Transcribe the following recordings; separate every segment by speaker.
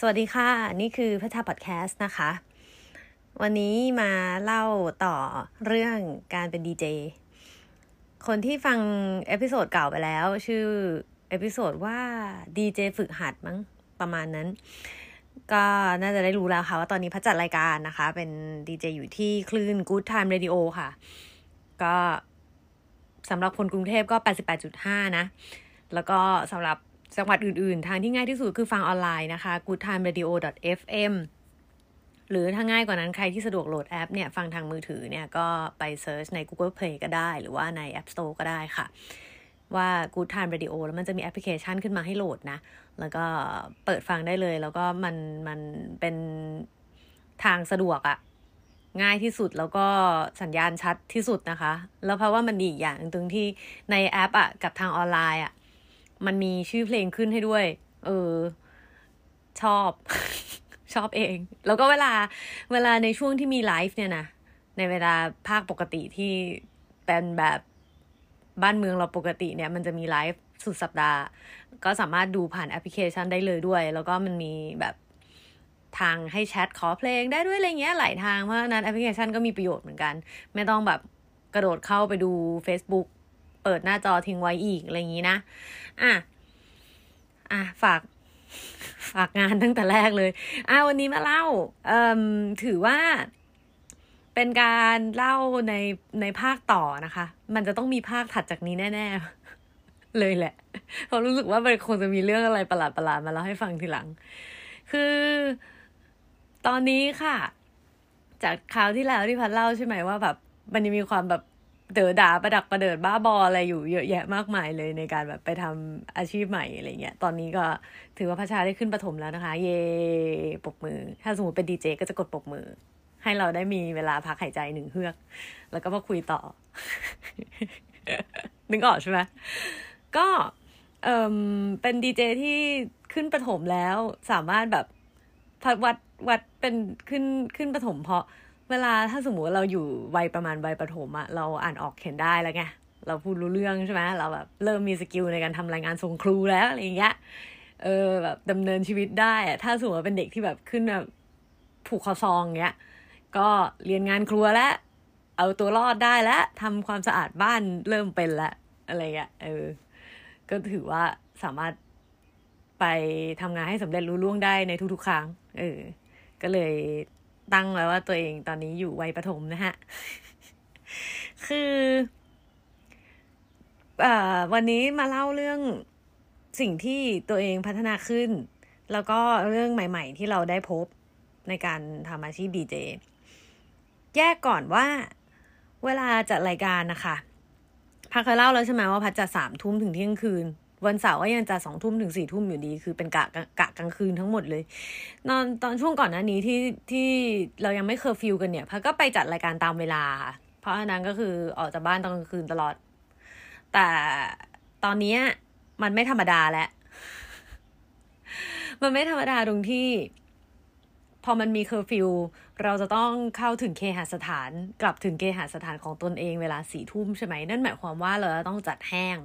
Speaker 1: สวัสดีค่ะ นี่คือพัชาพอดแคสต์นะคะ วันนี้มาเล่าต่อเรื่องการเป็นดีเจคนที่ฟัง episode เก่าไปแล้ว ชื่อ episode ว่าดีเจฝึกหัดมั้งประมาณนั้น ก็น่าจะได้รู้แล้วค่ะว่าตอนนี้พัชจัดรายการนะคะ เป็นดีเจอยู่ที่คลื่น Good Time Radio ค่ะ ก็สำหรับคนกรุงเทพก็ 88.5 นะ แล้วก็สำหรับ จังหวัดอื่นๆ ทางที่ง่ายที่สุดคือฟังออนไลน์นะคะ goodtimeradio.fm หรือถ้าง่ายกว่านั้นใครที่สะดวกโหลดแอปเนี่ยฟังทางมือถือเนี่ยก็ไป search ใน Google Play ก็ได้ หรือว่าใน App Store ก็ได้ค่ะ ว่า Good Time Radio แล้วมันจะมีแอปพลิเคชันขึ้นมาให้โหลดนะ แล้วก็เปิดฟังได้เลย แล้วก็มันมันเป็นทางสะดวกอะง่ายที่สุดแล้วก็สัญญาณชัดที่สุดนะคะ แล้วเพราะว่ามันดีอย่างตรงที่ในแอปอะกับทางออนไลน์อะ มันมีชื่อเพลงขึ้นให้ด้วย เออ ชอบ ชอบเอง แล้วก็เวลา เวลาในช่วงที่มีไลฟ์เนี่ยนะในเวลาภาคปกติที่เป็นแบบบ้านเมืองเราปกติเนี่ย มันจะมีไลฟ์สุดสัปดาห์ ก็สามารถดูผ่านแอปพลิเคชันได้เลยด้วย แล้วก็มันมีแบบทางให้แชทขอเพลงได้ด้วยอะไรเงี้ยหลายทาง เพราะนั้นแอปพลิเคชันก็มีประโยชน์เหมือนกัน ไม่ต้องแบบกระโดดเข้าไปดู Facebook เปิดหน้าจอทิ้งไว้อีกอะไรอย่างนี้นะ อะ อะ ฝาก ฝากงานตั้งแต่แรกเลย อะวันนี้มาเล่า เอ่อ ถือว่าเป็นการเล่าในในภาคต่อนะคะ มันจะต้องมีภาคถัดจากนี้แน่ ๆ เลยแหละ เพราะรู้สึกว่ามันคงจะมีเรื่องอะไรประหลาดๆมาเล่าให้ฟังทีหลัง คือตอนนี้ค่ะ จากคราวที่แล้วที่พัดเล่าใช่ไหมว่าแบบมันยังมีความแบบ เด๋อด่าประดักประเดิดบ้าบออะไรอยู่เยอะแยะมากมายเลยในการแบบไปทำอาชีพใหม่อะไรเงี้ย ตอนนี้ก็ถือว่าพระชาได้ขึ้นประถมแล้วนะคะ เย่ปกมือ ถ้าสมมติเป็นดีเจก็จะกดปกมือ ให้เราได้มีเวลาพักหายใจหนึ่งเฮือก แล้วก็มาคุยต่อ นึกออกใช่ไหมก็เออเป็นดีเจที่ขึ้นประถมแล้วสามารถแบบวัดวัดเป็นขึ้นขึ้นประถมเพราะ เวลาถ้าสมมติเราอยู่วัยประมาณวัยประถมอะเราอ่านออกเขียนได้แล้วไงเราพูดรู้เรื่องใช่ไหมเราแบบเริ่มมีสกิลในการทำรายงานส่งครูแล้วอะไรอย่างเงี้ยเออแบบดำเนินชีวิตได้อะถ้าสมมติว่าเป็นเด็กที่แบบขึ้นแบบผูกคอซองเงี้ยก็เรียนงานครัวแล้วเอาตัวรอดได้แล้วทำความสะอาดบ้านเริ่มเป็นแล้วอะไรเงี้ยเออ ก็ถือว่าสามารถไปทำงานให้สำเร็จรู้ล่วงได้ในทุกๆครั้ง เออ ก็เลย ตั้งไว้ว่าตัวเองตอนนี้อยู่วัยประถมนะฮะ คืออวันนี้มาเล่าเรื่องสิ่งที่ตัวเองพัฒนาขึ้น แล้วก็เรื่องใหม่ ๆ ที่เราได้พบในการทำอาชีพดีเจ แยกก่อนว่าเวลาจัดรายการนะคะพัดเคยเล่าแล้วใช่ไหมว่าพัดจะสามทุ่มถึงเที่ยงคืน วันเสาร์ก็ยังจะสองทุ่มถึงสี่ทุ่มอยู่ดี คือเป็นกะกะกลางคืนทั้งหมดเลย นอนตอนช่วงก่อนหน้านี้ที่ที่เรายังไม่เคอร์ฟิวกันเนี่ยพัดก็ไปจัดรายการตามเวลา เพราะฉะนั้นก็คือออกจากบ้านตอนกลางคืนตลอด แต่ตอนนี้มันไม่ธรรมดาแล้ว มันไม่ธรรมดาตรงที่ พอมันมีเคอร์ฟิวเราจะต้องเข้าถึงเคหสถาน กลับถึงเคหสถานของตนเองเวลาสี่ทุ่มใช่ไหม นั่นหมายความว่าเราต้องจัดแห้ง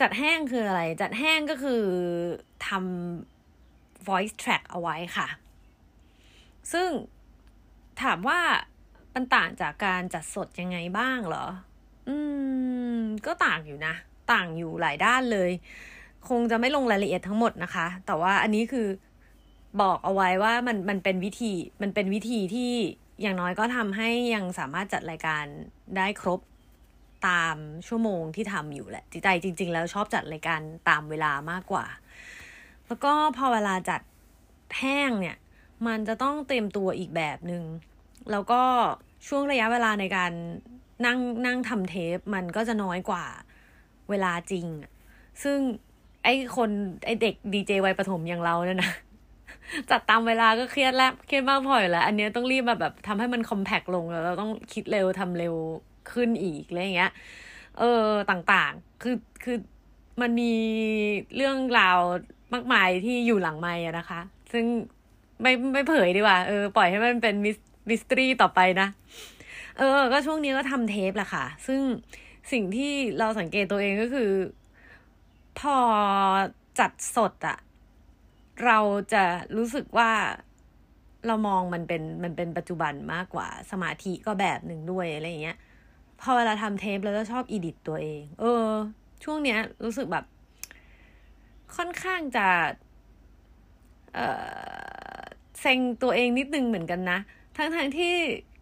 Speaker 1: จัดแห้งคืออะไร จัดแห้งก็คือทำ voice track เอาไว้ค่ะ ซึ่งถามว่ามันต่างจากการจัดสดยังไงบ้างเหรอ อืม ก็ต่างอยู่นะ ต่างอยู่หลายด้านเลย คงจะไม่ลงรายละเอียดทั้งหมดนะคะ แต่ว่าอันนี้คือบอกเอาไว้ว่ามันมันเป็นวิธี มันเป็นวิธีที่อย่างน้อยก็ทำให้ยังสามารถจัดรายการได้ครบ ตามชั่วโมงที่ทำอยู่แหละใจจริง ๆ แล้วชอบจัดรายการตามเวลามากกว่า แล้วก็พอเวลาจัดแห้งเนี่ย มันจะต้องเตรียมตัวอีกแบบหนึง่งแล้วก็ช่วงระยะเวลาในการนั่งนั่งทำเทปมันก็จะน้อยกว่าเวลาจริง ซึ่งไอ้คนไอ้เด็กดีเจวัยประถมอย่างเราเนี่ยนะจัดตามเวลาก็เครียดแล้วเครียดมากพออยู่แล้ว อันนี้ต้องรีบมาแบบทำให้มันคอมแพกลงแล้วเราต้องคิดเร็วทำเร็ว ขึ้นอีกอะไรเงี้ย เออต่างๆ คือคือมันมีเรื่องราวมากมายที่อยู่หลังไม้นะคะ ซึ่งไม่ไม่เผยดีกว่า เออปล่อยให้มันเป็นมิสมิสตรีต่อไปนะ เออ ก็ช่วงนี้ก็ทำเทปแหละค่ะ ซึ่งสิ่งที่เราสังเกตตัวเองก็คือ พอจัดสดอะเราจะรู้สึกว่าเรามองมันเป็นมันเป็นปัจจุบันมากกว่า สมาธิก็แบบหนึ่งด้วยอะไรเงี้ย พอเวลาทำเทปแล้วจะชอบ edit ตัวเอง เออ ช่วงเนี้ย รู้สึกแบบ ค่อนข้างจะ เออเซ็งตัวเองนิดนึงเหมือนกันนะ ทั้งๆทที่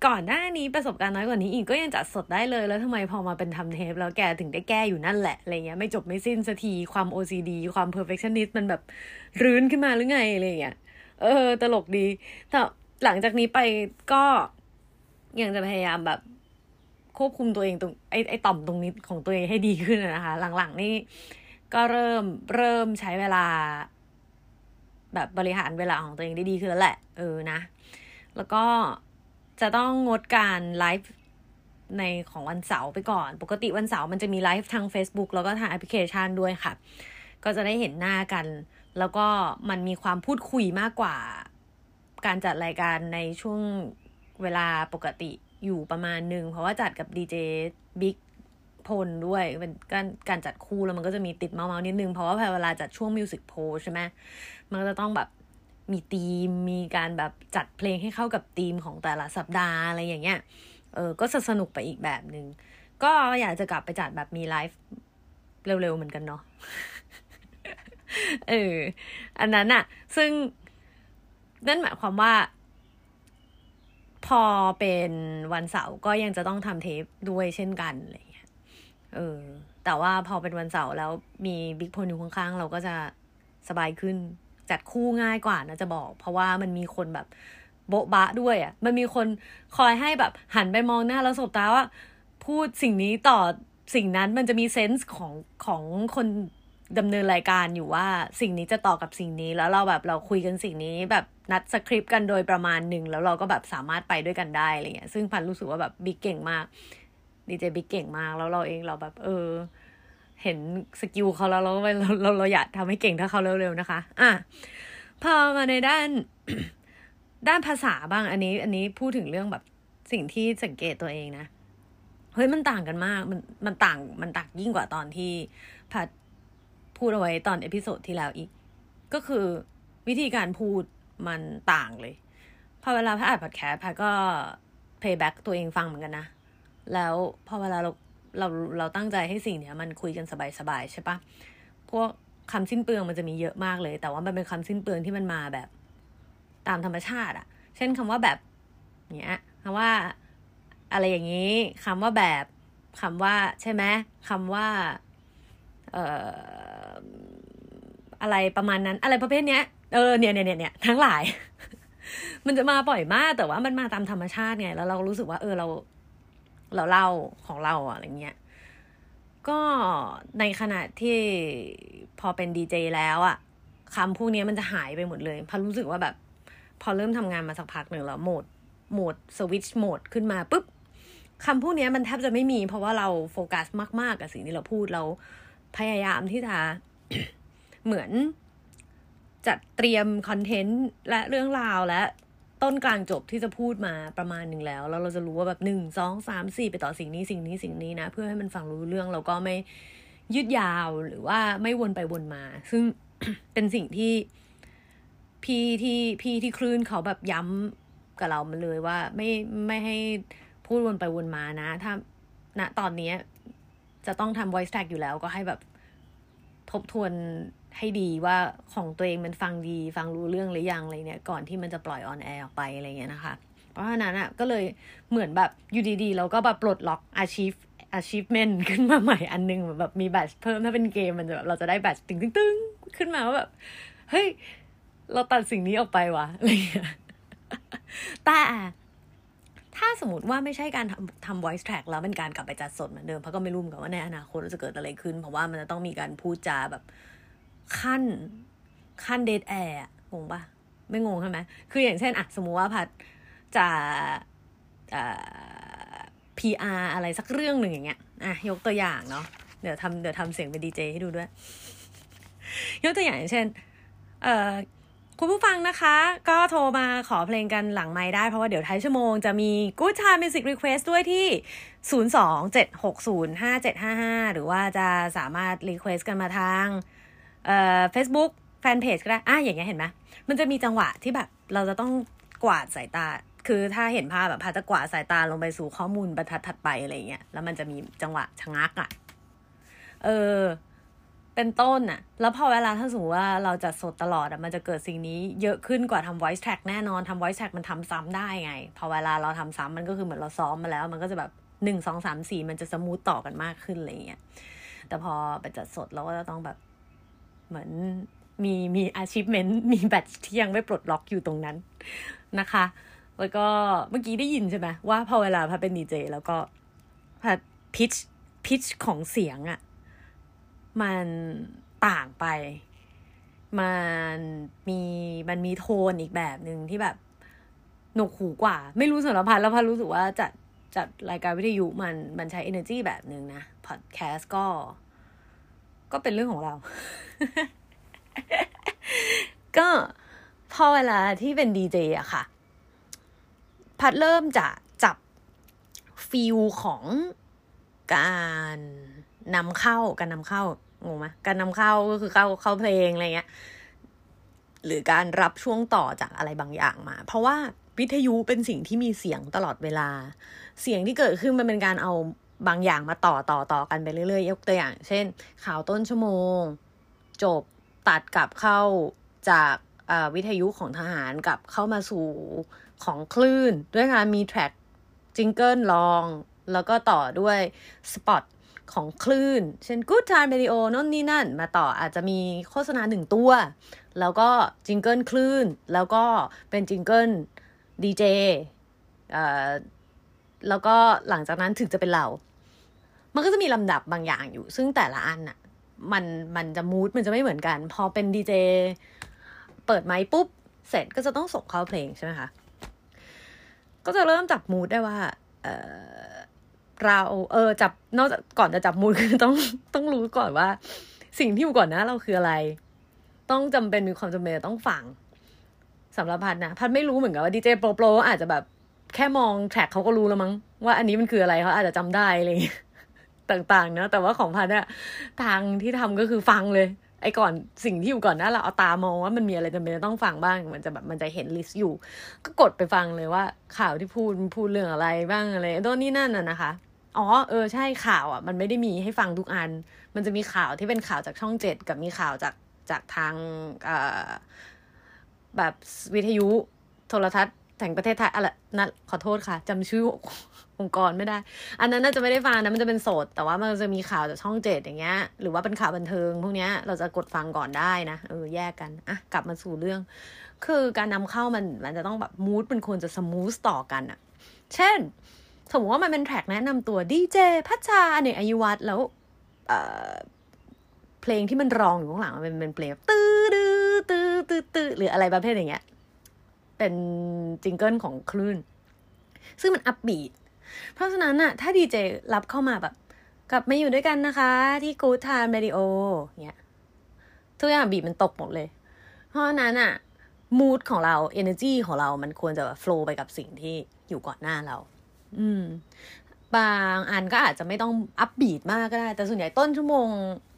Speaker 1: ก่อนหน้านี้ประสบการณ์น้อยกว่านี้อีกก็ยังจัดสดได้เลย แล้วทำไมพอมาเป็นทำเทป แล้วแกถึงได้แก้อยู่นั่นแหละอะไรเงี้ยไม่จบไม่สิ้นสักทีความ OCD ความ perfectionist มันแบบรื้นขึ้นมาหรือไงอะไรเงี้ยเออ ตลกดี แต่หลังจากนี้ไปก็ยังจะพยายามแบบ ควบคุมตัวเองตรงไอ้ไอ้ต่อมตรงนี้ของตัวเองให้ดีขึ้นนะคะ หลังๆนี่ก็เริ่มเริ่มใช้เวลา แบบบริหารเวลาของตัวเองได้ดีขึ้นแล้วแหละ เออนะ แล้วก็จะต้องงดการไลฟ์ในของวันเสาร์ไปก่อน ปกติวันเสาร์มันจะมีไลฟ์ทาง Facebook แล้วก็ทางแอปพลิเคชันด้วยค่ะ ก็จะได้เห็นหน้ากัน แล้วก็มันมีความพูดคุยมากกว่า การจัดรายการในช่วงเวลาปกติ อยู่ประมาณหนึ่งเพราะว่าจัดกับดีเจบิ๊กพลด้วยเป็นการการจัดคู่แล้วมันก็จะมีติดเมาท์ๆนิดนึง เพราะว่าเวลาจัดช่วง music poll ใช่ไหมมันก็จะต้องแบบมีธีมมีการแบบจัดเพลงให้เข้ากับธีมของแต่ละสัปดาห์อะไรอย่างเงี้ยเออก็สนุกไปอีกแบบหนึง่งก็อยากจะกลับไปจัดแบบมีไลฟ์เร็วๆเหมือนกันเนาะเอออันนั้นอะซึ่งนั่นหมายความว่า พอเป็นวันเสาร์ก็ยังจะต้องทำเทปด้วยเช่นกันอะไรเงี้ย เออ แต่ว่าพอเป็นวันเสาร์แล้วมีบิ๊กพลอยู่ข้างๆ เราก็จะสบายขึ้น จัดคู่ง่ายกว่านะจะบอก เพราะว่ามันมีคนแบบโบ๊ะบะด้วยอะ่ะ มันมีคนคอยให้แบบหันไปมองหน้าแล้วสบตาว่า พูดสิ่งนี้ต่อสิ่งนั้นมันจะมีเซนส์ของของคน ดำเนินรายการอยู่ว่าสิ่งนี้จะต่อกับสิ่งนี้ แล้วเราแบบเราคุยกันสิ่งนี้แบบนัดสคริปต์กันโดยประมาณหนึ่งแล้วเราก็แบบสามารถไปด้วยกันได้อะไรเงี้ยซึ่งพัดรู้สึกว่าแบบบิ๊กเก่งมากดีเจบิ๊กเก่งมากแล้วเราเองเราแบบ เออ เห็น skill เขาแล้วเราเราเราเราอยากทำให้เก่งเท่าเขาเร็วๆนะคะ อะพอมาในด้านด้านภาษาบ้างอันนี้ อันนี้พูดถึงเรื่องแบบสิ่งที่สังเกตตัวเองนะเฮ้ยมันต่างกันมาก มันมันต่างมันต่างยิ่งกว่าตอนที่พัด พูดเอาไว้ตอน episode ที่แล้วอีก ก็คือวิธีการพูดมันต่างเลย พอเวลาพัดอัดพอดแคสต์พัดก็ playback ตัวเองฟังเหมือนกันนะ แล้วพอเวลาเราเราเราตั้งใจให้สิ่งเนี้ยมันคุยกันสบายๆใช่ปะพวกคำสิ้นเปลืองมันจะมีเยอะมากเลย แต่ว่ามันเป็นคำสิ้นเปลืองที่มันมาแบบ ตามธรรมชาติอะเช่นคำว่าแบบเนี้ยคำว่าอะไรอย่างนี้คำว่าแบบคำว่าใช่ไหมคำว่า เอ่อ อะไรประมาณนั้น อะไรประเภทเนี้ยเออเนี่ยเนี่ยเนี่ยทั้งหลาย มันจะมาบ่อยมากแต่ว่ามันมาตามธรรมชาติไง แล้วเรารู้สึกว่าเออเรา เราเล่าของเราอะไรเงี้ยก็ในขณะที่พอเป็นดีเจแล้วอะคำพวกนี้มันจะหายไปหมดเลยพอรู้สึกว่าแบบ พอเริ่มทำงานมาสักพักหนึ่งแล้วโหมดโหมดสวิตช์โหมดขึ้นมาปุ๊บคำพวกนี้มันแทบจะไม่มี เพราะว่าเราโฟกัสมาก ๆ กับสิ่งที่เราพูดเราพยายามที่จะ เหมือนจัดเตรียมคอนเทนต์และเรื่องราวและต้นกลางจบที่จะพูดมาประมาณหนึ่งแล้ว แล้วเราจะรู้ว่าแบบหนึ่งสองสามสี่ไปต่อสิ่งนี้สิ่งนี้สิ่งนี้นะ เพื่อให้มันฟังรู้เรื่องเราก็ไม่ยืดยาวหรือว่าไม่วนไปวนมา ซึ่งเป็นสิ่งที่พี่ที่พี่ที่คลื่นเขาแบบย้ำกับเรามาเลยว่า ไม่ไม่ให้พูดวนไปวนมานะ ถ้าณตอนนี้จะต้องทำ voice track อยู่แล้วก็ให้แบบทบทวน ให้ดีว่าของตัวเองมันฟังดี ฟังรู้เรื่องหรือยังอะไรเนี่ยก่อนที่มันจะปล่อยออนแอร์ออกไปอะไรเงี้ยนะคะ เพราะฉะนั้นอะก็เลยเหมือนแบบอยู่ดีๆเราก็แบบปลดล็อกอาชีพ achievement ขึ้นมาใหม่อันนึงแบบมี badge เพิ่มถ้าเป็นเกมมันจะแบบเราจะได้ badge ตึงตึงขึ้นมาว่าแบบเฮ้ยเราตัดสิ่งนี้ออกไปวะอะไรเงี้ยแต่ถ้าสมมติว่าไม่ใช่การทำทำ voice track แล้วเป็นการกลับไปจัดสดเหมือนเดิมเพราะก็ไม่รู้เหมือนกันว่าในอนาคตจะเกิดอะไรขึ้น เพราะว่ามันจะต้องมีการพูดจาแบบ ขั้นขั้นเดทแอร์งงปะไม่งงใช่ไหมคืออย่างเช่นอะสมมุติว่าพัดจะอ่า PR อะไรสักเรื่องหนึ่งอย่างเงี้ยอะยกตัวอย่างเนาะเดี๋ยวทำเดี๋ยวทำเสียงเป็นดีเจให้ดูด้วย ยกตัวอย่างอย่างเช่น เอ่อคุณผู้ฟังนะคะ ก็โทรมาขอเพลงกันหลังไม้ได้เพราะว่าเดี๋ยวท้ายชั่วโมงจะมี Good Time Music Request ด้วยที่ 027605755 หรือว่าจะสามารถ request กันมาทาง เอ่อ Facebook แฟนเพจก็ได้อะอย่างเงี้ยเห็นไหมมันจะมีจังหวะที่แบบเราจะต้องกวาดสายตา คือถ้าเห็นภาพแบบพาจะกวาดสายตาลงไปสู่ข้อมูลบรรทัดถัดไปอะไรเงี้ย แล้วมันจะมีจังหวะชะงักอะ่ะ เออ เป็นต้นอะ่ะ แล้วพอเวลาถ้าสมมติว่าเราจัดสดตลอดอะ่ะ มันจะเกิดสิ่งนี้เยอะขึ้นกว่าทำ voice track แน่นอนทำ voice track มันทำซ้ำได้ไง พอเวลาเราทำซ้ำมันก็คือเหมือนเราซ้อมมาแล้ว มันก็จะแบบหนึ่งสองสามสี่มันจะสมูทต่อกันมากขึ้นอะไรเงี้ย แต่พอไปจัดสดเราก็จะต้องแบบ เหมือนมีมีอาชีพเมนต์มีแบตที่ยังไม่ปลดล็อกอยู่ตรงนั้นนะคะ แล้วก็เมื่อกี้ได้ยินใช่ไหมว่าพอเวลาพัดเป็นดีเจแล้วก็พัดพิชพิชของเสียงอะ่ะ มันต่างไป มันมีมันมีโทนอีกแบบหนึ่งที่แบบหนกหูกว่า ไม่รู้สำหรับพัดแล้วพัดรู้สึกว่าจัดจัดรายการวิทยุมันมันใช้ energy แบบหนึ่งนะพอดแคสต์ก็ ก็เป็นเรื่องของเรา ก็พอเวลาที่เป็นดีเจอะค่ะ พัดเริ่มจะจับฟิลของการนำเข้าการนำเข้างงไหมการนำเข้าก็คือเข้าเข้าเพลงอะไรเงี้ย หรือการรับช่วงต่อจากอะไรบางอย่างมา เพราะว่าวิทยุเป็นสิ่งที่มีเสียงตลอดเวลา เสียงที่เกิดขึ้นมันเป็นการเอา บางอย่างมาต่อต่อต่อกันไปเรื่อยๆ ยกตัวอย่าง เช่น ข่าวต้นชั่วโมง จบตัดกลับเข้าจากวิทยุของทหารกลับเข้ามาสู่ของคลื่น ด้วยการมีแทร็ก jingle ลอง แล้วก็ต่อด้วยสปอตของคลื่น เช่น Good Time Radio นั่นนี่นั่น มาต่ออาจจะมีโฆษณาหนึ่งตัว แล้วก็ jingle คลื่น แล้วก็เป็น jingle ดีเจแล้วก็หลังจากนั้นถึงจะเป็นเรา มันก็จะมีลำดับบางอย่างอยู่ ซึ่งแต่ละอันน่ะมันมันจะมูดมันจะไม่เหมือนกัน พอเป็นดีเจเปิดไมค์ปุ๊บ เสร็จก็จะต้องส่งเข้าเพลงใช่ไหมคะ ก็จะเริ่มจับมูดได้ว่า เออเราเออจับนอกจากก่อนจะจับมูดคือต้องต้องรู้ก่อนว่า สิ่งที่อยู่ก่อนหน้าเราคืออะไร ต้องจำเป็นมีความจำเป็นต้องฟังสำหรับพัดนะพัดไม่รู้เหมือนกันว่าดีเจโปรโปรอาจจะแบบแค่มองแทร็กเขาก็รู้แล้วมั้งว่าอันนี้มันคืออะไรเขาอาจจะจำได้อะไร ต่างๆเนาะแต่ว่าของพัดเนี่ยทางที่ทำก็คือฟังเลย ไอ้ก่อนสิ่งที่อยู่ก่อนนะเราเอาตามองว่ามันมีอะไรจำเป็นต้องฟังบ้างมันจะแบบมันจะเห็น list อยู่ ก็กดไปฟังเลยว่าข่าวที่พูดพูดเรื่องอะไรบ้างอะไรตัวนี้นั่นน่ะนะคะอ๋อเออใช่ข่าวอะ มันไม่ได้มีให้ฟังทุกอัน มันจะมีข่าวที่เป็นข่าวจากช่องเจ็ดกับมีข่าวจากจากทางแบบวิทยุโทรทัศน์ แห่งประเทศไทยอะไรนะขอโทษค่ะจำชื่อองค์กรไม่ได้ อันนั้นน่าจะไม่ได้ฟังนะมันจะเป็นโสด แต่ว่ามันจะมีข่าวจากช่องเจ็ดอย่างเงี้ย หรือว่าเป็นข่าวบันเทิง พวกเนี้ยเราจะกดฟังก่อนได้นะเออแยกกันอะกลับมาสู่เรื่อง คือการนำเข้ามันมันจะต้องแบบมูดเป็นควรจะสมูทต่อกันอะเช่น สมมติว่ามันเป็นแทร็กแนะนำตัวดีเจพัชชาเนี่ยอายุวัตแล้วเอ่อเพลงที่มันรองอยู่ข้างหลังมันเป็นเพลงตื้อตื้อตื้อตื้อหรืออะไรประเภทอย่างเงี้ย เป็น jingle ของคลื่น ซึ่งมัน upbeat เพราะฉะนั้นอะถ้าดีเจรับเข้ามาแบบกลับมาอยู่ด้วยกันนะคะ ที่กู o d Time Radio เนี่ยทุกอย่าง beat มันตกหมดเลย เพราะฉะนั้นอะ mood ของเรา energy ของเรามันควรจะ flow ไปกับสิ่งที่อยู่ก่อนหน้าเรา อืม บางอันก็อาจจะไม่ต้องอัพบีดมากก็ได้ แต่ส่วนใหญ่ต้นชั่วโมง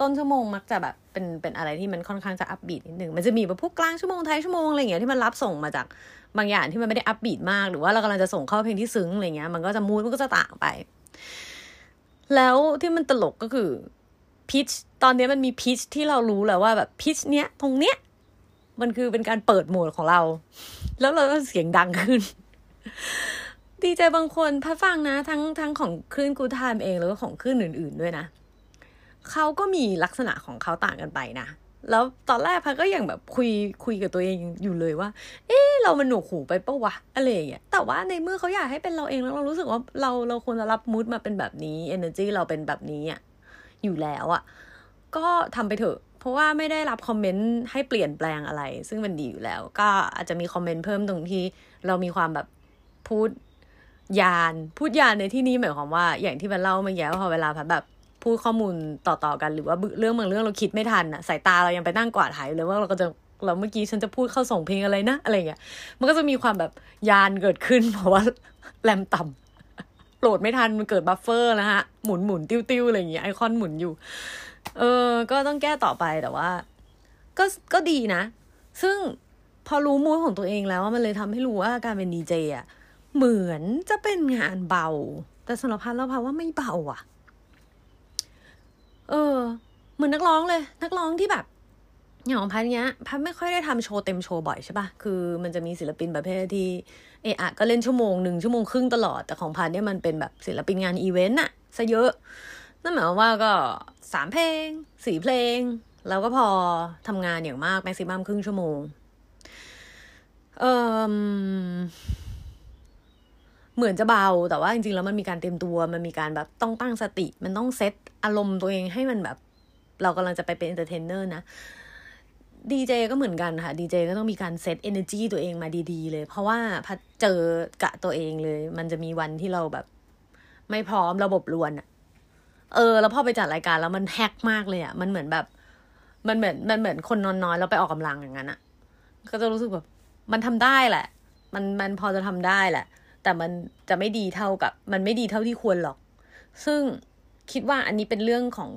Speaker 1: ต้นชั่วโมงมักจะแบบเป็นเป็นอะไรที่มันค่อนข้างจะอัพบีดนิดหนึ่งมันจะมีแบบพวกกลางชั่วโมงท้ายชั่วโมงอะไรอย่างเงี้ยที่มันรับส่งมาจากบางอย่างที่มันไม่ได้อัพบีดมาก หรือว่าเรากำลังจะส่งเข้าเพลงที่ซึ้งอะไรเงี้ยมันก็จะมูดมันก็จะต่างไป แล้วที่มันตลกก็คือพิชตอนนี้มันมีพิชที่เรารู้แล้วว่าแบบพิชเนี้ยตรงเนี้ยมันคือเป็นการเปิดโหมดของเรา แล้วเราก็เสียงดังขึ้น ดีใจบางคนพัดฟังนะ ทั้งทั้งของคลื่นกูไทม์เองแล้วก็ของคลื่นอื่น ๆด้วยนะเขาก็มีลักษณะของเขาต่างกันไปนะแล้วตอนแรกพักก็ยังแบบคุยคุยกับตัวเองอยู่เลยว่า เออเรามันหนวกหูไปปะวะอะไรอย่างเงี้ยแต่ว่าในเมื่อเขาอยากให้เป็นเราเองแล้วเรารู้สึกว่าเราเราควรจะรับมูดมาเป็นแบบนี้ energy เราเป็นแบบนี้อะอยู่แล้วอะก็ทำไปเถอะ เพราะว่าไม่ได้รับคอมเมนต์ให้เปลี่ยนแปลงอะไร ซึ่งมันดีอยู่แล้ว ก็อาจจะมีคอมเมนต์เพิ่มตรงที่เรามีความแบบพูด ยานพูดยานในที่นี้หมายความว่า อย่างที่มันเล่าเมื่อกี้พอเวลาพัดแบบพูดข้อมูลต่อๆกันหรือว่าเรื่องบางเรื่องเราคิดไม่ทันอะสายตาเรายังไปนั่งกวาดหายเลยว่าเราก็จะเราเมื่อกี้ฉันจะพูดเข้าส่งเพลงอะไรนะอะไรเงี้ยมันก็จะมีความแบบยานเกิดขึ้น เพราะว่าแรมต่ำโหลดไม่ทันมันเกิด buffer นะฮะ หมุนหมุนติ้วติ้วอะไรอย่างเงี้ยไอคอนหมุนอยู่ เออ ก็ต้องแก้ต่อไปแต่ว่า ก็ก็ดีนะ ซึ่งพอรู้ mood ของตัวเองแล้วว่ามันเลยทำให้รู้ว่าการเป็นดีเจอะ เหมือนจะเป็นงานเบา แต่สำหรับพันเราพันว่าไม่เบาอะ เออ เหมือนนักร้องเลย นักร้องที่แบบอย่างของพันเนี้ยพันไม่ค่อยได้ทำโชว์เต็มโชว์บ่อยใช่ปะคือมันจะมีศิลปินประเภทที่เอะอะก็เล่นชั่วโมงหนึ่งชั่วโมงครึ่งตลอด แต่ของพันเนี่ยมันเป็นแบบศิลปินงานอีเวนต์อะซะเยอะ นั่นหมายความว่าก็สามเพลงสี่เพลง แล้วก็พอทำงานอย่างมาก maximum ครึ่งชั่วโมง เอ่อ เหมือนจะเบา แต่ว่าจริงๆแล้วมันมีการเตรียมตัว มันมีการแบบต้องตั้งสติ มันต้องเซตอารมณ์ตัวเองให้มันแบบ เรากำลังจะไปเป็น entertainer นะดีเจก็เหมือนกันค่ะดีเจก็ต้องมีการ set energy ตัวเองมาดีๆเลย เพราะว่าพัดเจอกะตัวเองเลย มันจะมีวันที่เราแบบ ไม่พร้อมระบบรวนอะเออ แล้วพอไปจัดรายการแล้วมันแฮกมากเลยอะมันเหมือนแบบ มันเหมือนมันเหมือนคนนอนน้อยแล้วไปออกกำลังอย่างนั้นอะก็จะรู้สึกแบบ มันทำได้แหละ มันมันพอจะทำได้แหละ แต่มันจะไม่ดีเท่ากับ มันไม่ดีเท่าที่ควรหรอก ซึ่งคิดว่าอันนี้เป็นเรื่องของ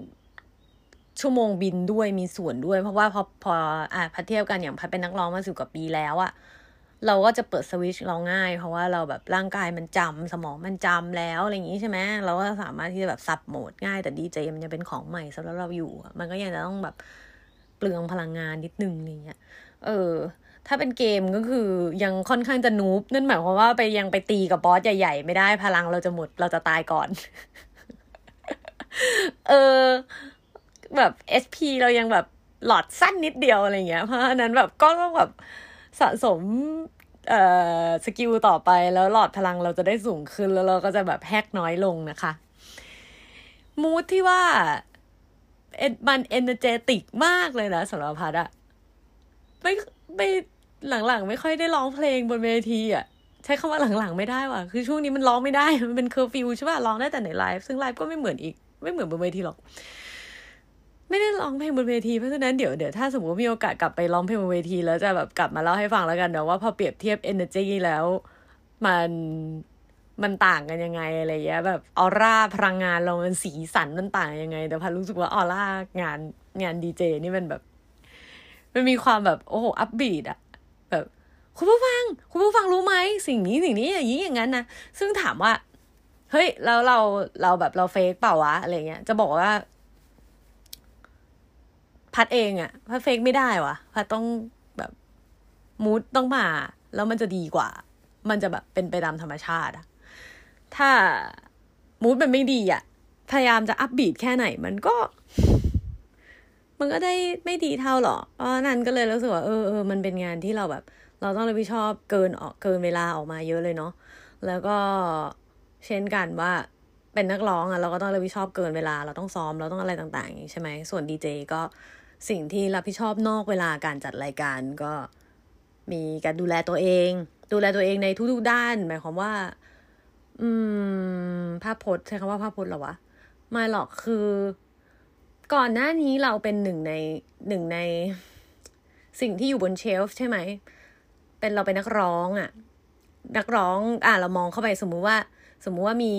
Speaker 1: ชั่วโมงบินด้วยมีส่วนด้วย เพราะว่าพอพออะพัดเทียบกันอย่างพัดเป็นนักร้องมาสิบกว่าปีแล้วอะเราก็จะเปิดสวิตช์เราง่าย เพราะว่าเราแบบร่างกายมันจำสมองมันจำแล้วอะไรอย่างนี้ใช่ไหมเราก็สามารถที่จะแบบสับโหมดง่ายแต่ดีเจมันยังเป็นของใหม่สำหรับเราอยู่ มันก็ยังจะต้องแบบเปลืองพลังงานนิดนึงอย่างเงี้ยเออ ถ้าเป็นเกมก็คือยังค่อนข้างจะนูบนั่นหมายความว่าไปยังไปตีกับบอสใหญ่ๆ ไม่ได้พลังเราจะหมดเราจะตายก่อน เออ แบบ SP เรายังแบบหลอดสั้นนิดเดียวอะไรเงี้ย เพราะฉะนั้นแบบก็ต้องแบบสะสมเอ่อ skill ต่อไปแล้วหลอดพลังเราจะได้สูงขึ้นแล้วเราก็จะแบบแฮ่กน้อยลงนะคะ mood ที่ว่าเอมัน energetic มากเลยนะสำหรับพัดอะไม่ไม่ หลังๆ ไม่ค่อยได้ร้องเพลงบนเวทีอะใช้คำว่าหลังๆไม่ได้ว่ะคือช่วงนี้มันร้องไม่ได้ มันเป็นเคอร์ฟิวใช่ป่ะร้องได้แต่ในไลฟ์ซึ่งไลฟ์ก็ไม่เหมือนอีก ไม่เหมือนบนเวทีหรอก ไม่ได้ร้องเพลงบนเวทีเพราะฉะนั้นเดี๋ยวเดี๋ยวถ้าสมมติมีโอกาสกลับไปร้องเพลงบนเวที แล้วจะแบบกลับมาเล่าให้ฟังแล้วกันเดี๋ยวว่าพอเปรียบเทียบ energy แล้ว มันมันต่างกันยังไงอะไรเงี้ยแบบออร่าพลังงานเรามันสีสันมันต่างยังไง แต่พันรู้สึกว่าออร่างานงานดีเจนี่มันแบบ มันมีความแบบโอ้โหอัพบีดอะ คุณผู้ฟัง คุณผู้ฟังรู้ไหมสิ่งนี้สิ่งนี้อย่างนี้อย่างนั้นนะซึ่งถามว่า เฮ้ยแล้วเราเราแบบเราเฟกเปล่าวะอะไรเงี้ยจะบอกว่า พัดเองอะพัดเฟกไม่ได้วะพัดต้องแบบมูดต้องมา แล้วมันจะดีกว่า มันจะแบบเป็นไปตามธรรมชาติอะถ้ามูดมันไม่ดีอะพยายามจะอัพบีดแค่ไหน มันก็ มันก็ได้ไม่ดีเท่าหรอกเพราะนั้นก็เลยรู้สึกว่าเออเออมันเป็นงานที่เราแบบ เราต้องรับผิดชอบเกินออกเกินเวลาออกมาเยอะเลยเนาะแล้วก็เช่นกันว่าเป็นนักร้องอะเราก็ต้องรับผิดชอบเกินเวลา เราต้องซ้อมเราต้องอะไรต่างๆอย่างนี้ใช่ไหมส่วนดีเจก็สิ่งที่รับผิดชอบนอกเวลาการจัดรายการก็มีการดูแลตัวเอง ดูแลตัวเองในทุกๆด้าน หมายความว่า อืม ภาพพจน์ใช้คำว่าภาพพจน์หรอวะไม่หรอกคือ ก่อนหน้านี้เราเป็นหนึ่งในหนึ่งใน สิ่งที่อยู่บนเชลฟ์ใช่ไหม เป็นเราเป็นนักร้องอะ่ะนักร้องอ่าเรามองเข้าไปสมมุติว่า สมมุติว่ามี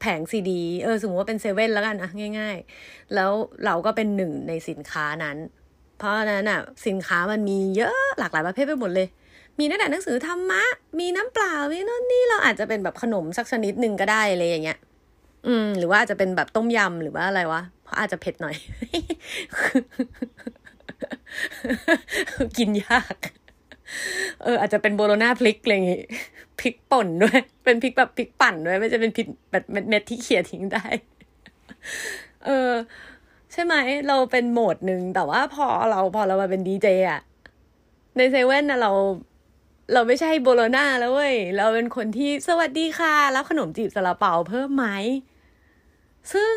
Speaker 1: แผงซีดีเออสมมติว่าเป็นเซเว่นแล้วกันนะง่าย ๆ แล้วเราก็เป็นหนึ่งในสินค้านั้น เพราะนั้นอะสินค้ามันมีเยอะหลากหลายประเภทไปหมดเลย มีตั้งแต่หนังสือธรรมะ มีน้ำเปล่ามีนู่นนี่เราอาจจะเป็นแบบขนมสักชนิดหนึ่งก็ได้เลยอย่างเงี้ย อืม หรือว่าอาจจะเป็นแบบต้มยำหรือว่าอะไรวะเพราะอาจจะเผ็ดหน่อย กินยาก เอออาจจะเป็นโบโลนาพลิกอะไรอย่างงี้พริกป่นด้วย เป็นพริกแบบพริกปั่นด้วยไม่จะเป็นพริกแบบเม็ดที่เขี่ยทิ้งได้ เออ ใช่ไหม เราเป็นโหมดหนึ่งแต่ว่าพอเราพอเรามาเป็นดีเจอะในเซเว่นนะเรา เราไม่ใช่โบโลนาแล้วเว้ย เราเป็นคนที่สวัสดีค่ะรับขนมจีบซาลาเปาเพิ่มไหม ซึ่ง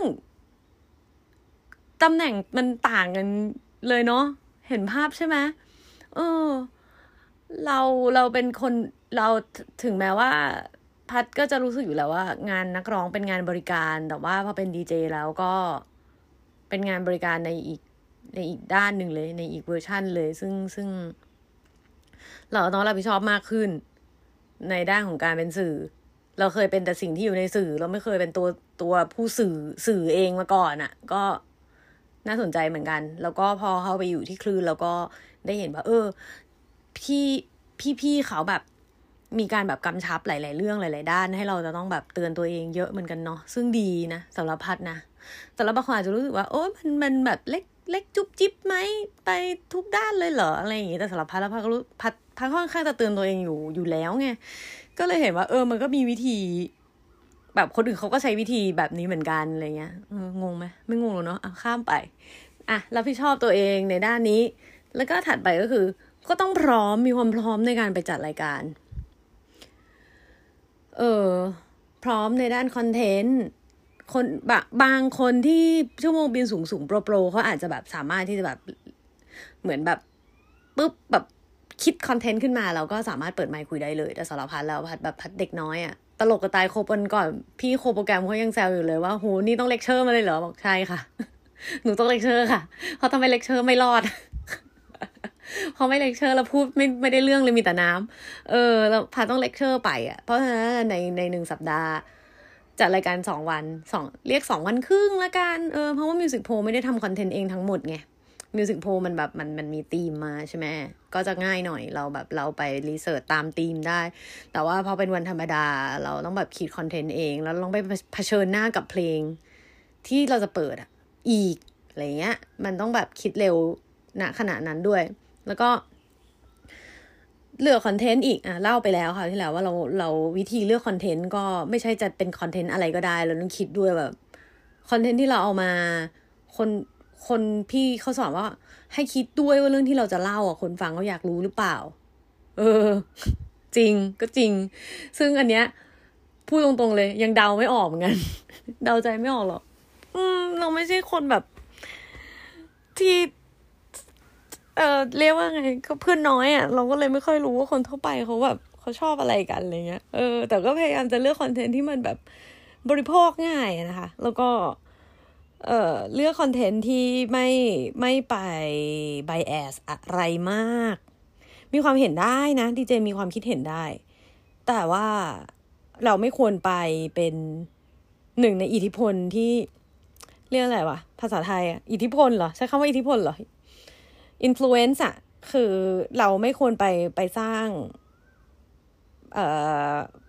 Speaker 1: ตำแหน่งมันต่างกันเลยเนาะเห็นภาพใช่ไหมเออ เราเราเป็นคนเราถึงแม้ว่า พัดก็จะรู้สึกอยู่แล้วว่า งานนักร้องเป็นงานบริการ แต่ว่าพอเป็นดีเจแล้วก็เป็นงานบริการในอีกในอีกด้านหนึ่งเลยในอีกเวอร์ชั่นเลย ซึ่งซึ่ง เราต้องรับผิดชอบมากขึ้น ในด้านของการเป็นสื่อ เราเคยเป็นแต่สิ่งที่อยู่ในสื่อ เราไม่เคยเป็นตัวตัวผู้สื่อสื่อเองมาก่อนอะ่ะ ก็น่าสนใจเหมือนกัน แล้วก็พอเข้าไปอยู่ที่คลื่นแล้วก็ได้เห็นว่า เออ พี่พี่พี่เขาแบบมีการแบบกำชับหลาย ๆ เรื่องหลาย ๆ ด้าน ให้เราจะต้องแบบเตือนตัวเองเยอะเหมือนกันเนาะซึ่งดีนะสำหรับพัดนะแต่ละบางคนอาจจะรู้สึกว่าโอ้มันมันแบบเล็กเล็กจุ๊บจิ๊บไหมไปทุกด้านเลยเหรออะไรอย่างงี้แต่สำหรับพัดแล้วพัดก็รู้พัดพัดค่อนข้างจะเตือนตัวเองอยู่อยู่แล้วไงก็เลยเห็นว่าเออมันก็มีวิธี แบบคนอื่นเขาก็ใช้วิธีแบบนี้เหมือนกันอะไรเงี้ยงงไหมไม่งงหรอกเนาะอะข้ามไปอะรับผิดชอบตัวเองในด้านนี้ แล้วก็ถัดไปก็คือ ก็ต้องพร้อมมีความพร้อมในการไปจัดรายการ เออพร้อมในด้านคอนเทนต์คนบะบางคนที่ชั่วโมงบินสูงสูงโปรโปรเขาอาจจะแบบสามารถที่จะแบบเหมือนแบบปุ๊บแบบคิดคอนเทนต์ขึ้นมาเราก็สามารถเปิดไมค์คุยได้เลย แต่สารพัดแล้วพัดแบบพัดเด็กน้อยอะ่ะตลกกระตายโคปนก่อน พี่โคโปรแกรมเขายังแซวอยู่เลยว่าโหนี่ต้องเลคเชอร์มาเลยเหรอบอกใช่ค่ะ หนูต้องเลคเชอร์ค่ะเพราทำไมเลคเชอร์ไม่รอด พอไม่เลคเชอร์แล้วพูดไม่ไม่ได้เรื่องเลยมีแต่น้ำเออแล้วพาต้องเลคเชอร์ไปอะ เพราะฉะนั้นในในหนึ่งสัปดาห์จัดรายการสองวันสองเรียกสองวันครึ่งละกัน เออเพราะว่ามิวสิกโพไม่ได้ทำคอนเทนต์เองทั้งหมดไงMusic Poll มันแบบมันมันมีธีมมาใช่ไหมก็จะง่ายหน่อยเราแบบเราไป research ตามธีมได้ แต่ว่าพอเป็นวันธรรมดาเราต้องแบบคิดคอนเทนต์เอง แล้วต้องไปเผชิญหน้ากับเพลง ที่เราจะเปิดอะอีกอะไรเงี้ยมันต้องแบบคิดเร็วณขณะนั้นด้วย แล้วก็เลือกคอนเทนต์อีกอะเล่าไปแล้วค่ะที่แล้วว่าเราเราวิธีเลือกคอนเทนต์ก็ไม่ใช่จะเป็นคอนเทนต์อะไรก็ได้ เราต้องคิดด้วยแบบคอนเทนต์ที่เราเอามาคนคนพี่เขาสอนว่า ให้คิดด้วยว่าเรื่องที่เราจะเล่าอะคนฟังเขาอยากรู้หรือเปล่า เออ จริงก็จริง ซึ่งอันเนี้ยพูดตรงๆเลย ยังเดาไม่ออกเหมือนกัน เดาใจไม่ออกหรอก อืม เราไม่ใช่คนแบบที่ เออเรียกว่าไงก็เพื่อนน้อยอะ่ะ เราก็เลยไม่ค่อยรู้ว่าคนทั่วไปเขาแบบเขาชอบอะไรกันอะไรเงี้ยเออแต่ก็พยายามจะเลือกคอนเทนต์ที่มันแบบบริโภคง่ายนะคะ แล้วก็เอ่อเลือกคอนเทนต์ที่ไม่ไม่ไป bias อะไรมาก มีความเห็นได้นะดีเจมีความคิดเห็นได้ แต่ว่าเราไม่ควรไปเป็นหนึ่งในอิทธิพลที่เรียกอะไรวะภาษาไทยอะอิทธิพลเหรอ ใช้คำว่าอิทธิพลเหรอ influence อะคือเราไม่ควรไปไปสร้าง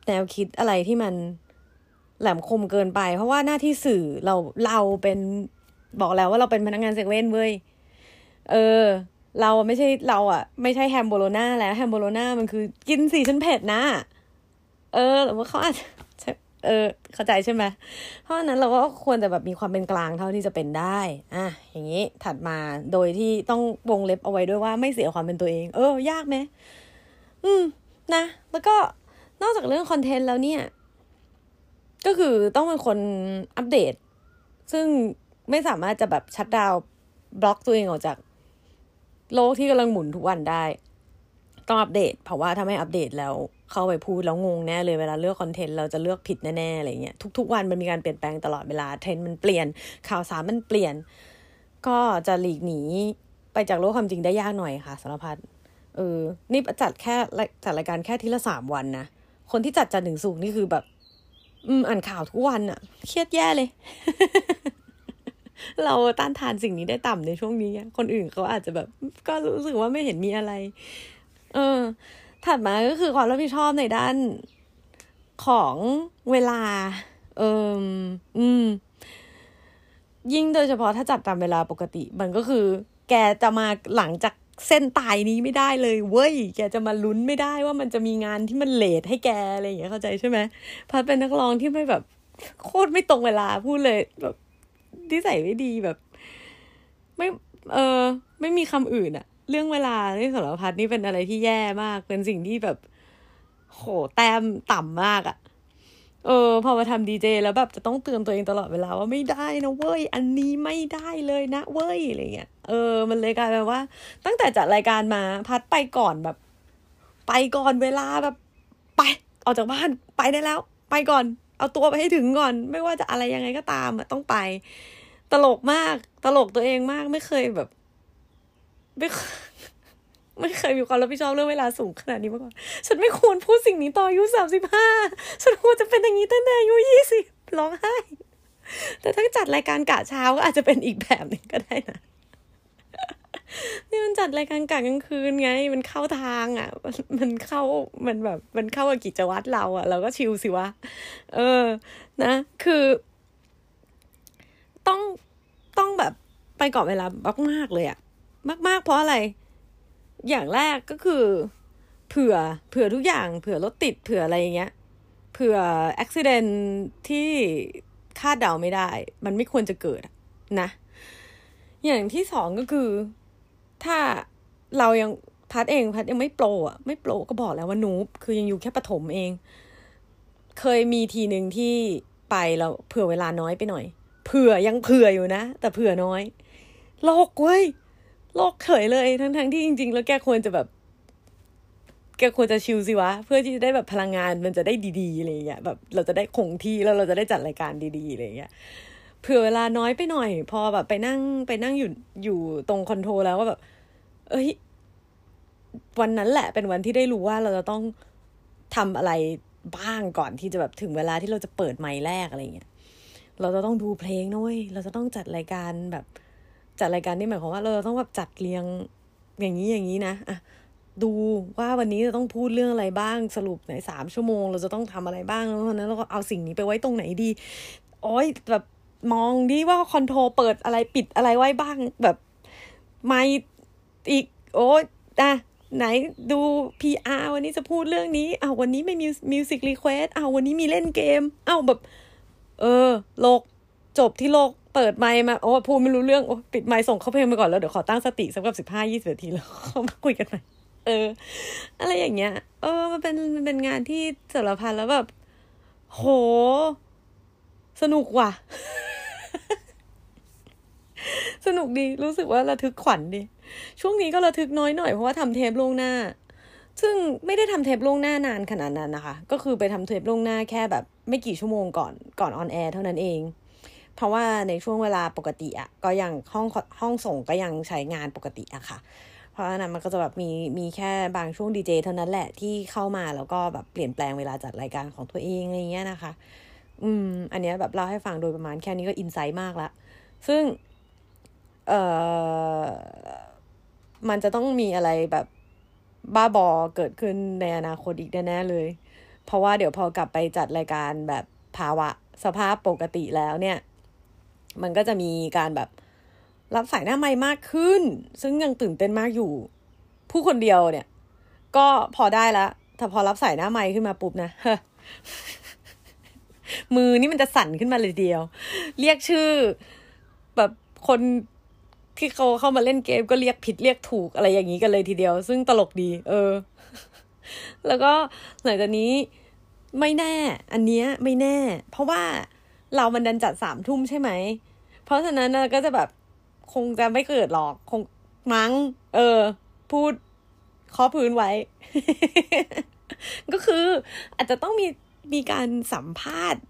Speaker 1: แนวคิดอะไรที่มันแหลมคมเกินไป เพราะว่าหน้าที่สื่อเราเราเป็นบอกแล้วว่าเราเป็นพนักงานเซเว่นเว้ยเออ เราไม่ใช่เราอะ ไม่ใช่แฮมโบโลนาแล้วแฮมโบโลนามันคือกินสีฉันเผ็ดนะ เออแต่ว่าเขาอาจจะ เออ เข้าใจใช่ไหมเพราะนั้นเราก็ควรจะแบบมีความเป็นกลางเท่าที่จะเป็นได้ อะ อย่างนี้ถัดมาโดยที่ต้องวงเล็บเอาไว้ด้วยว่าไม่เสียความเป็นตัวเอง เออ ยากไหมอืม นะ แล้วก็นอกจากเรื่องคอนเทนต์แล้วเนี่ย ก็คือต้องเป็นคนอัปเดต ซึ่งไม่สามารถจะแบบชัดดาวบล็อกตัวเองออกจาก โลกที่กำลังหมุนทุกวันได้ ต้องอัปเดต เพราะว่าถ้าไม่อัปเดตแล้ว เข้าไปพูดแล้วงงแน่เลยเวลาเลือกคอนเทนต์เราจะเลือกผิดแน่ๆอะไรเงี้ยทุก ๆ วันมันมีการเปลี่ยนแปลงตลอดเวลาเทรนด์มันเปลี่ยนข่าวสารมันเปลี่ยน ก็จะหลีกหนีไปจากโลกความจริงได้ยากหน่อยค่ะสารพัดเออนี่จัดแค่จัดรายการแค่ทีละสามวันนะคนที่จัดจันถึงสูงนี่คือแบบ อืมอ่านข่าวทุกวันอะเครียดแย่เลย เราต้านทานสิ่งนี้ได้ต่ำในช่วงนี้คนอื่นเขาอาจจะแบบ ก็รู้สึกว่าไม่เห็นมีอะไร เออ ถัดมาก็คือความรับผิดชอบในด้านของเวลา เอออืม ยิ่งโดยเฉพาะถ้าจัดตามเวลาปกติ มันก็คือ แกจะมาหลังจากเส้นตายนี้ไม่ได้เลยเว้ย แกจะมาลุ้นไม่ได้ว่ามันจะมีงานที่มันเลทให้แกอะไรอย่างเงี้ยเข้าใจใช่ไหมพัดเป็นนักร้องที่ไม่แบบ โคตรไม่ตรงเวลาพูดเลยแบบที่ใส่ไม่ดีแบบ ไม่ เออ ไม่มีคำอื่นอะ เรื่องเวลาที่สารพัดนี่เป็นอะไรที่แย่มาก เป็นสิ่งที่แบบ โหแต้มต่ำมากอะเออ พอมาทำดีเจแล้วแบบจะต้องเตือนตัวเองตลอดเวลาว่าไม่ได้นะเว้ย อันนี้ไม่ได้เลยนะเว้ยอะไรเงี้ย เออ มันเลยกลายเป็นว่า ตั้งแต่จัดรายการมาพัดไปก่อนแบบ ไปก่อนเวลาแบบ ไป ออกจากบ้านไปได้แล้ว ไปก่อน เอาตัวไปให้ถึงก่อน ไม่ว่าจะอะไรยังไงก็ตามอะต้องไป ตลกมาก ตลกตัวเองมากไม่เคยแบบ ไม่ไม่เคยมีความรับผิดชอบเรื่องเวลาสูงขนาดนี้มาก่อน ฉันไม่ควรพูดสิ่งนี้ต่ออายุสามสิบห้าฉันควรจะเป็นอย่างนี้ตั้งแต่อายุยี่สิบร้องไห้ แต่ถ้าจัดรายการกะเช้าก็อาจจะเป็นอีกแบบหนึ่งก็ได้นะ นี่มันจัดรายการกะกลางคืนไง มันเข้าทางอะ มันเข้า มันแบบ มันเข้ากับกิจวัตรเราอะ เราก็ชิลสิวะ เออ นะ คือ ต้อง ต้องแบบไปก่อนเวลามากๆเลยอะ มาก ๆ เพราะอะไร อย่างแรกก็คือ เผื่อเผื่อทุกอย่าง เผื่อรถติดเผื่ออะไรอย่างเงี้ย เผื่ออุบิเหตุที่คาดเดาไม่ได้ มันไม่ควรจะเกิดนะ อย่างที่สองก็คือ ถ้าเรายังพัดเองพัดยังไม่โปรอะไม่โปรก็บอกแล้วว่านูบคือยังอยู่แค่ปฐมเอง เคยมีทีหนึ่งที่ไปเราเผื่อเวลาน้อยไปหน่อย เผื่อยังเผื่ออยู่นะ แต่เผื่อน้อยโลกเว้ย โลกเฉยเลยทั้งๆทที่จริง ๆ แล้วแกควรจะแบบ แกควรจะชิลสิวะ เพื่อที่จะได้แบบพลังงานมันจะได้ดีๆอะไรเงี้ยแบบเราจะได้คงที่แล้วเราจะได้จัดรายการดีๆอะไรเงี้ยเผื่อเวลาน้อยไปหน่อย พอแบบไปนั่งไปนั่งอยู่อยู่ตรงคอนโทรแล้วว่าแบบ เอ้ย วันนั้นแหละเป็นวันที่ได้รู้ว่าเราจะต้องทำอะไรบ้างก่อนที่จะแบบถึงเวลาที่เราจะเปิดไมค์แรกอะไรเงี้ย เราจะต้องดูเพลงนุ้ยเราจะต้องจัดรายการแบบ จัดรายการนี่หมายความว่าเราต้องแบบจัดเรียงอย่างนี้อย่างนี้นะอะดูว่าวันนี้จะต้องพูดเรื่องอะไรบ้างสรุปในสามชั่วโมง เราจะต้องทำอะไรบ้างแล้วนั้นเราก็เอาสิ่งนี้ไปไว้ตรงไหนดีโอ้ยแบบมองดีว่าคอนโทรเปิดอะไรปิดอะไรไว้บ้างแบบไม่อีก โอ้อะไหนดู PR วันนี้จะพูดเรื่องนี้เอาวันนี้ไม่มี music request เอาวันนี้มีเล่นเกมเอาแบบ เออโลกจบที่โลก เปิดไมค์มา โอ้พูดไม่รู้เรื่อง โอ้ปิดไมค์ส่งเข้าเพลงไปก่อนแล้ว เดี๋ยวขอตั้งสติสักกับสิบห้ายี่สิบนาทีแล้วเขามาคุยกันใหม่เออ อะไรอย่างเงี้ย เออ มันเป็นมันเป็นงานที่สำหรับพันแล้วแบบ โห สนุกว่ะ สนุกดี รู้สึกว่าระทึกขวัญดี ช่วงนี้ก็ระทึกน้อยหน่อยเพราะว่าทำเทปล่วงหน้า ซึ่งไม่ได้ทำเทปล่วงหน้านานขนาดนั้นนะคะ ก็คือไปทำเทปล่วงหน้าแค่แบบ ไม่กี่ชั่วโมงก่อนก่อน on air เท่านั้นเอง เพราะว่าในช่วงเวลาปกติอะก็ยังห้องห้องส่งก็ยังใช้งานปกติอะค่ะ เพราะฉะนั้นมันก็จะแบบมีมีแค่บางช่วงดีเจเท่านั้นแหละที่เข้ามาแล้วก็แบบเปลี่ยนแปลงเวลาจัดรายการของตัวเองอะไรเงี้ยนะคะ อืม อันเนี้ยแบบเล่าให้ฟังโดยประมาณแค่นี้ก็อินไซต์มากละซึ่ง เอ่อ มันจะต้องมีอะไรแบบบ้าบอเกิดขึ้นในอนาคตอีกแน่ๆเลย เพราะว่าเดี๋ยวพอกลับไปจัดรายการแบบภาวะสภาพปกติแล้วเนี่ย มันก็จะมีการแบบรับสายหน้าไม่มากขึ้น ซึ่งยังตื่นเต้นมากอยู่ ผู้คนเดียวเนี่ย ก็พอได้ละแต่พอรับสายหน้าไม่ขึ้นมาปุ๊บนะมือนี่มันจะสั่นขึ้นมาเลยเดียว เรียกชื่อ แบบคนที่เขาเข้ามาเล่นเกมก็เรียกผิดเรียกถูกอะไรอย่างนี้กันเลยทีเดียว ซึ่งตลกดี เออ แล้วก็หลังจากนี้ไม่แน่ อันเนี้ยไม่แน่ เพราะว่าเรามันดันจัดสามทุ่มใช่ไหม เพราะฉะนั้นก็จะแบบคงจะไม่เกิดหรอกคงมั้ง เออ พูดข้อพื้นไว้ ก็คืออาจจะต้องมีมีการสัมภาษณ์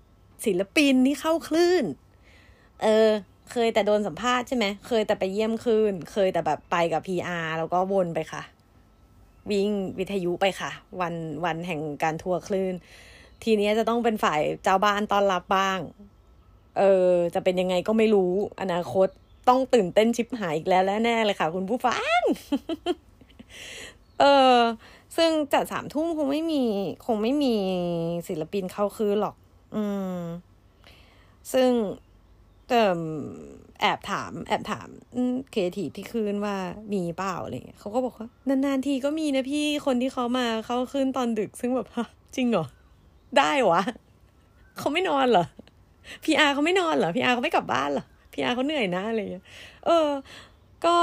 Speaker 1: ศิลปินที่เข้าคลื่น เออ เคยแต่โดนสัมภาษณ์ใช่ไหม เคยแต่ไปเยี่ยมคลื่น เคยแต่แบบไปกับพีอาร์แล้วก็วนไปค่ะ วิ่งวิทยุไปค่ะ วันวันแห่งการทัวร์คลื่น ทีนี้จะต้องเป็นฝ่ายเจ้าบ้านต้อนรับบ้าง เออจะเป็นยังไงก็ไม่รู้อนาคตต้องตื่นเต้นชิบหายอีกแล้วและแน่เลยค่ะ คุณผู้ฟัง เออซึ่งจัดสามทุ่มคงไม่มี คงไม่มีศิลปินเข้าคืนหรอก อืม ซึ่งเติมแอบถาม แอบถามเคทีที่คืนว่ามีเปล่าอะไรเงี้ยเขาก็บอกว่า นานๆทีก็มีนะพี่คนที่เขามาเข้าคืนตอนดึก ซึ่งแบบจริงเหรอ ได้วะเขาไม่นอนเหรอ PR เขาไม่นอนเหรอ PR เขาไม่กลับบ้านเหรอ PR เขาเหนื่อยนะอะไรเงี้ยเออ ก็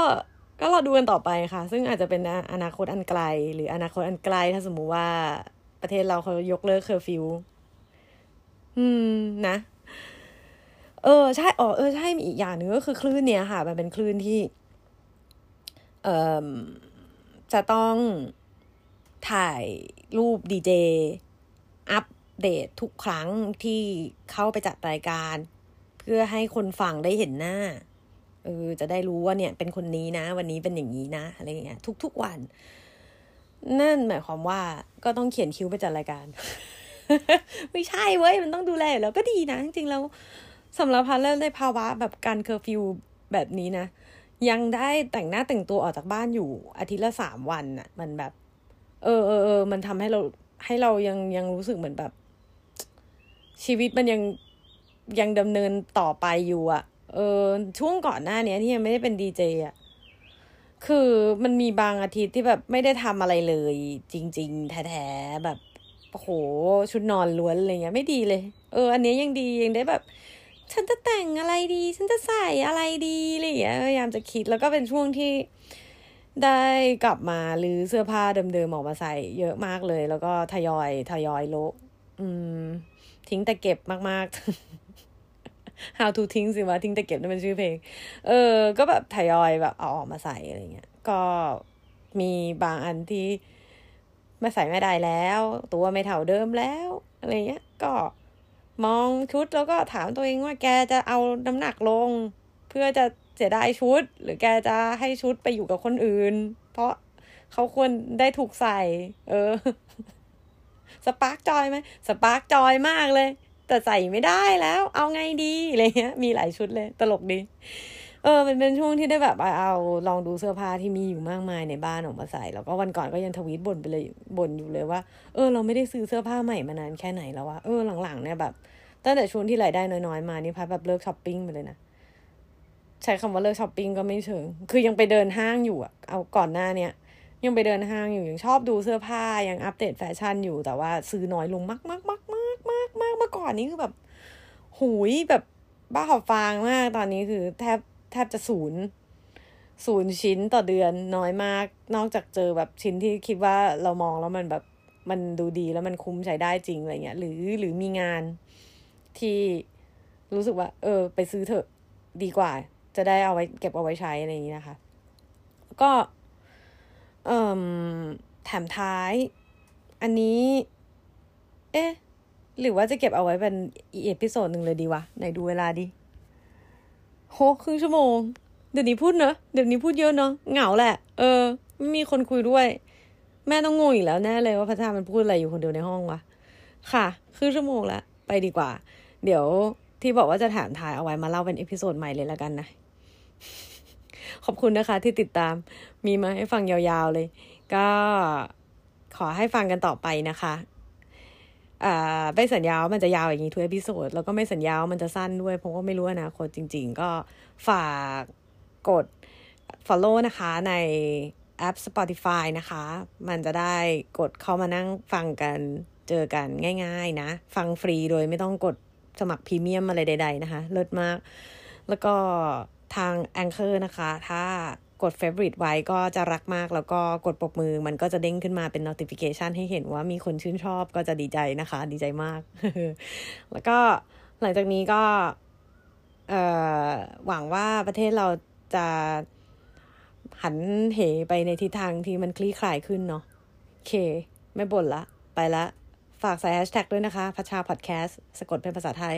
Speaker 1: ก็รอดูกันต่อไปค่ะ ซึ่งอาจจะเป็นอนาคตอันไกล หรืออนาคตอันไกลถ้าสมมุติว่าประเทศเราเขายกเลิกเคอร์ฟิวอืมนะ เออใช่อ๋อเออใช่มีอีกอย่างหนึ่งก็คือคลื่นเนี้ยค่ะ มันเป็นคลื่นที่ เอ่อจะต้องถ่ายรูปดีเจอัป เดตทุกครั้งที่เข้าไปจัดรายการ เพื่อให้คนฟังได้เห็นหน้าเออจะได้รู้ว่าเนี่ยเป็นคนนี้นะ วันนี้เป็นอย่างนี้นะอะไรเงี้ยทุกๆวัน นั่นหมายความว่าก็ต้องเขียนคิ้วไปจัดรายการ ไม่ใช่เว้ยมันต้องดูแลแล้วก็ดีนะ จริงๆแล้วสำหรับพันแล้วในภาวะแบบการเคอร์ฟิวแบบนี้นะ ยังได้แต่งหน้าแต่งตัวออกจากบ้านอยู่อาทิตย์ละสามวันน่ะ มันแบบ เออเออเออมันทำให้เราให้เรายังยังรู้สึกเหมือนแบบ ชีวิตมันยังยังดำเนินต่อไปอยู่อะ่ะเออช่วงก่อนหน้านี้ที่ยังไม่ได้เป็นดีเจอะคือมันมีบางอาทิตย์ที่แบบไม่ได้ทำอะไรเลย จริง ๆ แท้ๆแบบโอ้โหชุดนอนล้วนอะไรเงี้ยไม่ดีเลย เออ อันนี้ยังดียังได้แบบ ฉันจะแต่งอะไรดี ฉันจะใส่อะไรดีอะไรอย่างเงี้ยพยายามจะคิดแล้วก็เป็นช่วงที่ได้กลับมาหรือเสื้อผ้าเดิมๆออกมาใส่ เยอะมากเลย แล้วก็ทยอยทยอยโลอืม ทิ้งแต่เก็บมาก ๆ How to ทิ้งสิวะทิ้งแต่เก็บนั่นเป็นชื่อเพลง เออ ก็แบบทยอยแบบเอาออกมาใส่อะไรเงี้ย ก็มีบางอันที่ไม่ใส่ไม่ได้แล้ว ตัวไม่เท่าเดิมแล้วอะไรเงี้ย ก็มองชุดแล้วก็ถามตัวเองว่าแกจะเอาน้ำหนักลง เพื่อจะเสียดายชุด หรือแกจะให้ชุดไปอยู่กับคนอื่น เพราะเขาควรได้ถูกใส่ เออ spark joy ไหม spark joy มากเลย แต่ใส่ไม่ได้แล้ว เอาไงดีอะไรเงี้ย มีหลายชุดเลย ตลกดี เออมันเป็นช่วงที่ได้แบบเอาลองดูเสื้อผ้าที่มีอยู่มากมายในบ้านออกมาใส่ แล้วก็วันก่อนก็ยังทวีตบ่นไปเลยบ่นอยู่เลยว่า เออ เราไม่ได้ซื้อเสื้อผ้าใหม่มานานแค่ไหนแล้ววะเออหลังๆเนี่ยแบบตั้งแต่ช่วงที่รายได้น้อยๆมานี่พัดแบบเลิกช้อปปิ้งไปเลยนะใช้คำว่าเลิกช้อปปิ้งก็ไม่เชิง คือยังไปเดินห้างอยู่อะเอาก่อนหน้าเนี้ย ยังไปเดินห้างอยู่ยังชอบดูเสื้อผ้ายังอัปเดตแฟชั่นอยู่แต่ว่าซื้อน้อยลงมากมากมากมากมากมากเมื่อก่อนนี้คือแบบหุยแบบบ้าหอบฟางมากตอนนี้คือแทบแทบจะศูนย์ศูนย์ชิ้นต่อเดือนน้อยมาก นอกจากเจอแบบชิ้นที่คิดว่าเรามองแล้วมันแบบมันดูดีแล้วมันคุ้มใช้ได้จริงอะไรเงี้ย หรือหรือมีงานที่รู้สึกว่า เออ ไปซื้อเถอะดีกว่า จะได้เอาไว้เก็บเอาไว้ใช้อะไรอย่างนี้นะคะ ก็ เอ่อแถมท้าย อันนี้ เอ๊ะ หรือว่าจะเก็บเอาไว้เป็นอี episode หนึ่งเลยดีวะ ไหนดูเวลาดิโหครึ่งชั่วโมง เดี๋ยวนี้พูดเนอะ เดี๋ยวนี้พูดเยอะเนาะเหงาแหละ เออ ไม่มีคนคุยด้วย แม่ต้องงงอีกแล้วแน่เลยว่าพระเจ้ามันพูดอะไรอยู่คนเดียวในห้องวะ ค่ะครึ่งชั่วโมงละ ไปดีกว่า เดี๋ยวที่บอกว่าจะถามทายเอาไว้มาเล่าเป็น episode ใหม่เลยแล้วกันนะ ขอบคุณนะคะที่ติดตามมีมาให้ฟังยาวๆเลย ก็ขอให้ฟังกันต่อไปนะคะอ่าไม่สัญญาว่ามันจะยาวอย่างนี้ทุก episode แล้วก็ไม่สัญญาว่ามันจะสั้นด้วยเพราะว่าไม่รู้อนาคตจริง ๆ ก็ฝากกด follow นะคะในแอป Spotify นะคะ มันจะได้กดเข้ามานั่งฟังกันเจอกันง่ายๆนะ ฟังฟรีโดยไม่ต้องกดสมัครพรีเมียมอะไรใดๆนะคะ เลิศมาก แล้วก็ ทาง Anchor นะคะ ถ้ากด favorite ไว้ก็จะรักมาก แล้วก็กดปรบมือมันก็จะเด้งขึ้นมาเป็น notification ให้เห็นว่ามีคนชื่นชอบก็จะดีใจนะคะ ดีใจมาก แล้วก็หลังจากนี้ก็หวังว่าประเทศเราจะหันเหไปในทิศทางที่มันคลี่คลายขึ้นเนาะโอเค ไม่บ่นละ ไปละ ฝากใส่แฮชแท็กด้วยนะคะพัชชาพอดแคสต์สะกดเป็นภาษาไทย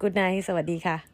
Speaker 1: Good night สวัสดีค่ะ